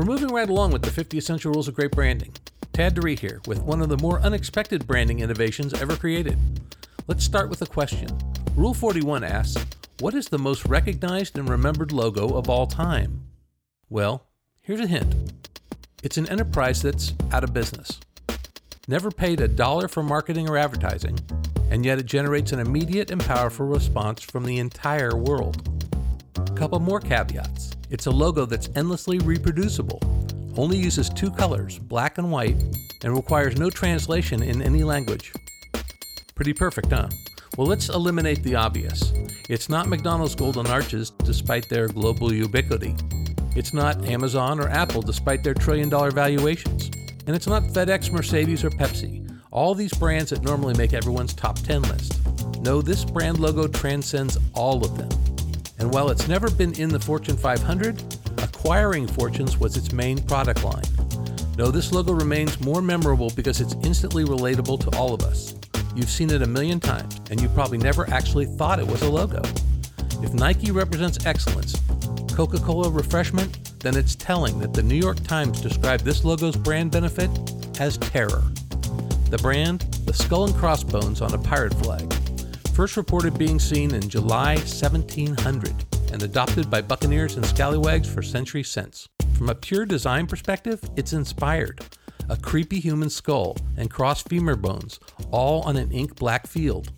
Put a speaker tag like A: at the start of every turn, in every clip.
A: We're moving right along with the 50 Essential Rules of Great Branding. Tad DeRee here with one of the more unexpected branding innovations ever created. Let's start with a question. Rule 41 asks, What is the most recognized and remembered logo of all time? Well, here's a hint it's an enterprise that's out of business. Never paid a dollar for marketing or advertising, and yet it generates an immediate and powerful response from the entire world. A couple more caveats. It's a logo that's endlessly reproducible, only uses two colors, black and white, and requires no translation in any language. Pretty perfect, huh? Well, let's eliminate the obvious. It's not McDonald's Golden Arches, despite their global ubiquity. It's not Amazon or Apple, despite their trillion dollar valuations. And it's not FedEx, Mercedes, or Pepsi, all these brands that normally make everyone's top 10 list. No, this brand logo transcends all of them. And while it's never been in the Fortune 500, acquiring fortunes was its main product line. No, this logo remains more memorable because it's instantly relatable to all of us. You've seen it a million times, and you probably never actually thought it was a logo. If Nike represents excellence, Coca Cola refreshment, then it's telling that the New York Times described this logo's brand benefit as terror. The brand, the skull and crossbones on a pirate flag, first reported being seen in July 1700 and adopted by buccaneers and scallywags for centuries since. From a pure design perspective, it's inspired. A creepy human skull and crossed femur bones, all on an ink black field.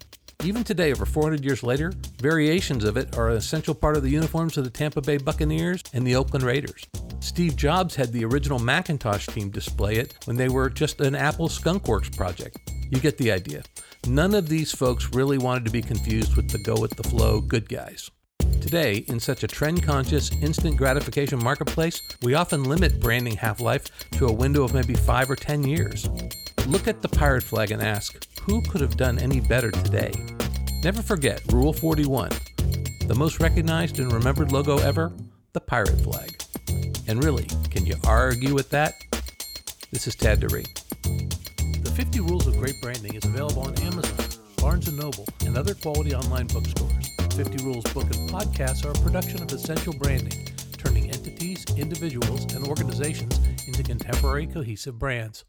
A: Even today, over 400 years later, variations of it are an essential part of the uniforms of the Tampa Bay Buccaneers and the Oakland Raiders. Steve Jobs had the original Macintosh team display it when they were just an Apple Skunkworks project. You get the idea. None of these folks really wanted to be confused with the go with the flow good guys. Today, in such a trend conscious, instant gratification marketplace, we often limit branding half life to a window of maybe five or ten years. Look at the pirate flag and ask, who could have done any better today? Never forget Rule 41 the most recognized and remembered logo ever the pirate flag. And really, can you argue with that? This is Tad DeRee. The 50 Rules of Great Branding is available on Amazon, Barnes & Noble, and other quality online bookstores. 50 Rules book and podcasts are a production of Essential Branding, turning entities, individuals, and organizations into contemporary cohesive brands.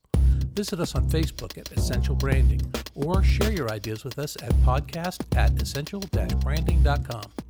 A: Visit us on Facebook at Essential Branding or share your ideas with us at podcast at essential-branding.com.